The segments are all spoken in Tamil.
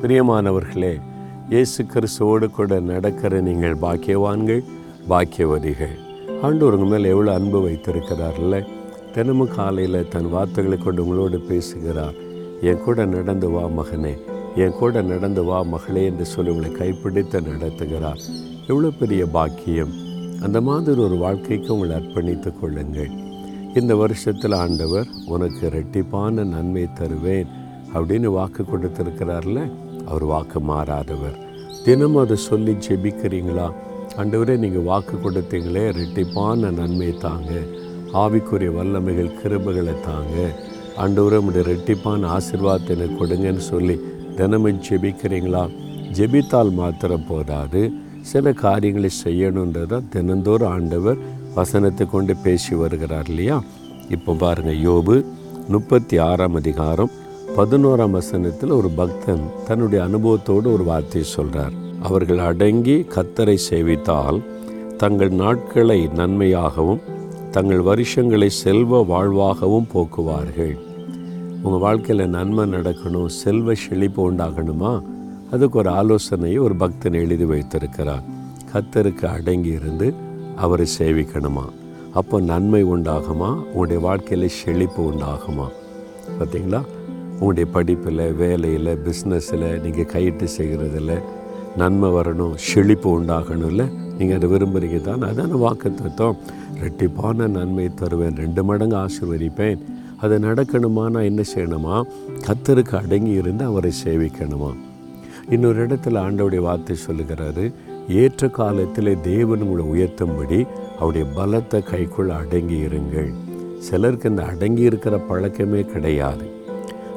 பிரியமானவர்களே இயேசு கிறிஸ்துவோடு கூட நடக்கிற நீங்கள் பாக்கியவான்கள் பாக்கியவதிகள். ஆண்டு உங்கள் மேலே எவ்வளோ அன்பு வைத்திருக்கிறார்ல. தினமும் காலையில் தன் வார்த்தைகளை கொண்டு உங்களோடு பேசுகிறார். என் கூட நடந்து வா மகனே என் கூட நடந்து வா மகளே என்று சொல்லி உங்களை கைப்பிடித்து நடத்துகிறார். எவ்வளோ பெரிய பாக்கியம். அந்த மாதிரி ஒரு வாழ்க்கைக்கு உங்களை அர்ப்பணித்து கொள்ளுங்கள். இந்த வருஷத்தில் ஆண்டவர் உனக்கு ரெட்டிப்பான நன்மை தருவேன் அப்படின்னு வாக்கு கொடுத்துருக்கிறார்ல. அவர் வாக்கு மாறாதவர். தினமும் அதை சொல்லி ஜெபிக்கிறீங்களா? அண்டவரே நீங்கள் வாக்கு கொடுத்தீங்களே ரெட்டிப்பான நன்மை தாங்க. ஆவிக்குரிய வல்லமைகள் கிருபைகளை தாங்க. ஆண்டவரே உடைய ரெட்டிப்பான ஆசீர்வாதத்தை எனக்கு கொடுங்கன்னு சொல்லி தினமும் ஜெபிக்கிறீங்களா? ஜெபித்தால் மாத்திரம் போதாது. சில காரியங்களை செய்யணுன்றதை தினந்தோறும் ஆண்டவர் வசனத்தை கொண்டு பேசி வருகிறார் இல்லையா? இப்போ பாருங்கள் யோபு முப்பத்தி ஆறாம் அதிகாரம் பதினோராம் வசனத்தில் ஒரு பக்தன் தன்னுடைய அனுபவத்தோடு ஒரு வார்த்தையை சொல்கிறார் அவர்கள் அடங்கி கத்தரை சேவித்தால் தங்கள் நாட்களை நன்மையாகவும் தங்கள் வருஷங்களை செல்வ வாழ்வாகவும் போக்குவார்கள். உங்கள் வாழ்க்கையில் நன்மை நடக்கணும் செல்வ செழிப்பு உண்டாகணுமா? அதுக்கு ஒரு ஆலோசனையை ஒரு பக்தன் எழுதி வைத்திருக்கிறார். கத்தருக்கு அடங்கி இருந்து அவரை சேவிக்கணுமா? அப்போ நன்மை உண்டாகுமா? உங்களுடைய வாழ்க்கையில் செழிப்பு உண்டாகுமா? பார்த்தீங்களா உங்களுடைய படிப்பில் வேலையில் பிஸ்னஸில் நீங்கள் கையிட்டு செய்கிறதில் நன்மை வரணும் செழிப்பு உண்டாகணும்ல நீங்கள் அதை விரும்புகிறீங்க தான். அதான வாக்கு தத்துவம் ரெட்டிப்பான நன்மை தருவேன் ரெண்டு மடங்கு ஆசீர்வதிப்பேன். அது நடக்கணுமா? நான் என்ன செய்யணுமா? கத்தருக்கு அடங்கி இருந்து அவரை சேவிக்கணுமா? இன்னொரு இடத்துல ஆண்டவுடைய வார்த்தை சொல்லுகிறாரு ஏற்ற காலத்தில் தேவன் உங்களை உயர்த்தும்படி அவருடைய பலத்தை கைக்குள் அடங்கி இருங்கள். சிலருக்கு இந்த அடங்கி இருக்கிற பழக்கமே கிடையாது.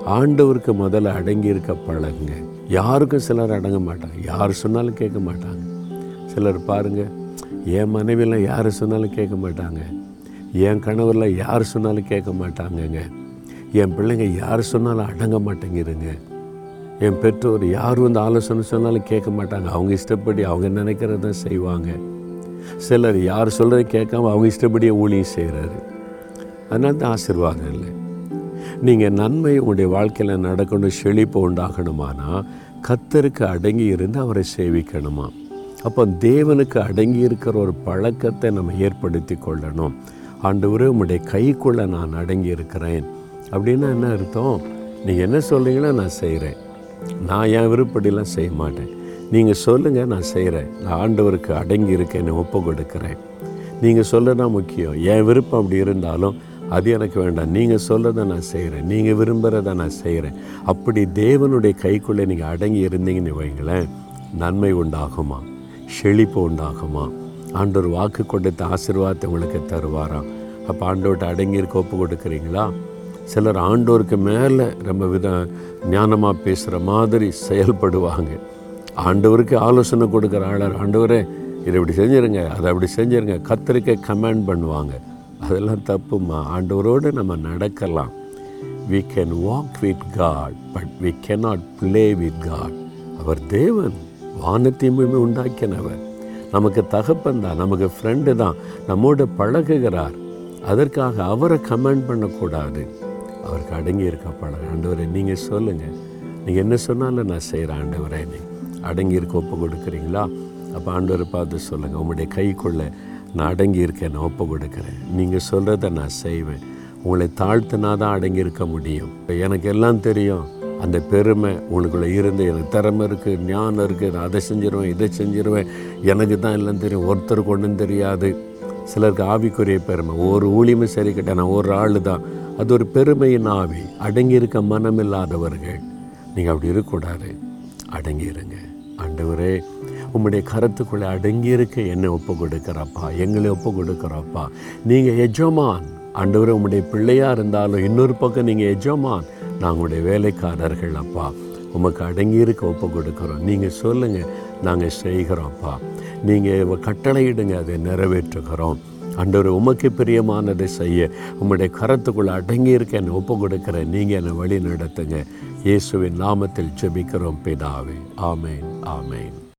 ஆண்டவருக்கு முதல்ல அடங்கி இருக்க பழகுங்க. யாருக்கும் சிலர் அடங்க மாட்டாங்க. யார் சொன்னாலும் கேட்க மாட்டாங்க. சிலர் பாருங்க என் மனைவியெல்லாம் யார் சொன்னாலும் கேட்க மாட்டாங்க. என் கணவரில் யார் சொன்னாலும் கேட்க மாட்டாங்கங்க. என் பிள்ளைங்க யார் சொன்னாலும் அடங்க மாட்டேங்கிறங்க. என் பெற்றோர் யார் வந்து ஆலோசனை சொன்னாலும் கேட்க மாட்டாங்க. அவங்க இஷ்டப்படி அவங்க நினைக்கிறத செய்வாங்க. சிலர் யார் சொல்கிறத கேட்காம அவங்க இஷ்டப்படியே ஊழியம் செய்கிறாரு அதனால தான் ஆசீர்வாதம் இல்லை. நீங்கள் நன்மை உங்களுடைய வாழ்க்கையில் நடக்கணும் செழிப்பு உண்டாகணுமானா கத்தருக்கு அடங்கி இருந்து அவரை சேவிக்கணுமா? அப்போ தேவனுக்கு அடங்கி இருக்கிற ஒரு பழக்கத்தை நம்ம ஏற்படுத்தி கொள்ளணும். ஆண்டவரே உங்களுடைய கைக்குள்ளே நான் அடங்கி இருக்கிறேன். அப்படின்னா என்ன அர்த்தம்? நீங்கள் என்ன சொல்கிறீங்களோ நான் செய்கிறேன் நான் என் விருப்படிலாம் செய்ய மாட்டேன். நீங்கள் சொல்லுங்கள் நான் செய்கிறேன் நான் ஆண்டவருக்கு அடங்கி இருக்கேன்னு ஒப்பு கொடுக்குறேன் நீங்கள் சொல்லனா முக்கியம். என் விருப்பம் அப்படி இருந்தாலும் அது எனக்கு வேண்டாம். நீங்கள் சொல்கிறத நான் செய்கிறேன் நீங்கள் விரும்புகிறத நான் செய்கிறேன் அப்படி தேவனுடைய கைக்குள்ளே நீங்கள் அடங்கி இருந்தீங்கன்னு வைங்களேன் நன்மை உண்டாகுமா? செழிப்பு உண்டாகுமா? ஆண்டோர் வாக்கு கொடுத்த ஆசீர்வாதத்தை உங்களுக்கு தருவாராம் அப்போ ஆண்டோட்ட அடங்கியிருக்க ஒப்பு கொடுக்குறீங்களா? சிலர் ஆண்டோருக்கு மேலே ரொம்ப வித ஞானமாக பேசுகிற மாதிரி செயல்படுவாங்க. ஆண்டவருக்கு ஆலோசனை கொடுக்குற ஆளர் ஆண்டவரே இதை இப்படி செஞ்சுருங்க அதை அப்படி செஞ்சுருங்க. கத்தரிக்கை கமெண்ட் பண்ணுவாங்க. அதெல்லாம் தப்புமா? ஆண்டவரோடு நம்ம நடக்கலாம். We can walk with God but we cannot play with God அவர் தேவன் வானத்தையுமே உண்டாக்கினவர். நமக்கு தகப்பன் தான் நமக்கு ஃப்ரெண்டு தான் நம்மோட பழகுகிறார். அதற்காக அவரை கமெண்ட் பண்ணக்கூடாது. அவருக்கு அடங்கி இருக்க பழக. ஆண்டவரை நீங்கள் சொல்லுங்கள் நீங்கள் என்ன சொன்னாலும் நான் செய்கிறேன் ஆண்டவரை. நீ அடங்கி இருக்க ஒப்பு கொடுக்குறீங்களா? அப்போ ஆண்டவரை பார்த்து சொல்லுங்கள் உங்களுடைய கைக்குள்ளே நான் அடங்கி இருக்கேன் நான் ஒப்பு கொடுக்குறேன். நீங்கள் சொல்கிறத நான் செய்வேன். உங்களை தாழ்த்தினா தான் அடங்கி இருக்க முடியும். எனக்கு எல்லாம் தெரியும். அந்த பெருமை உங்களுக்குள்ளே இருந்து எனக்கு திறமை இருக்குது ஞானம் இருக்குது நான் அதை செஞ்சிருவேன் இதை செஞ்சிருவேன். எனக்கு தான் எல்லாம் தெரியும். ஒருத்தருக்கு ஒன்றும் தெரியாது. சிலருக்கு ஆவிக்குரிய பெருமை. ஒரு ஊழியமும் சரி கிட்ட நான் ஒரு ஆள் தான். அது ஒரு பெருமையின் ஆவி. அடங்கியிருக்க மனம் இல்லாதவர்கள் நீங்கள் அப்படி இருக்கக்கூடாது. அடங்கியிருங்க. அண்டவரே ஆண்டவரே உம்முடைய கருத்துக்குள்ளே அடங்கி இருக்க என்னை ஒப்பு கொடுக்குறப்பா எங்களை ஒப்பு கொடுக்குறப்பா நீங்கள் எஜமான் ஆண்டவரே உம்முடைய பிள்ளையாக இருந்தாலும் இன்னொரு பக்கம் நீங்கள் எஜமான் நாங்களுடைய வேலைக்காரர்கள் அப்பா. உமக்கு அடங்கி இருக்க ஒப்பு கொடுக்குறோம் நீங்கள் சொல்லுங்கள் நாங்கள் செய்கிறோம்ப்பா. நீங்கள் கட்டளையிடுங்க அதை நிறைவேற்றுகிறோம். அன்றொரு உமக்கு பிரியமானதை செய்ய உம்முடைய கரத்துக்குள்ளே அடங்கி இருக்க என்னை ஒப்பு கொடுக்குறேன் நீங்கள் என்னை வழி நடத்துங்க இயேசுவின் நாமத்தில் ஜெபிக்கிறோம் பிதாவே. ஆமேன் ஆமேன்.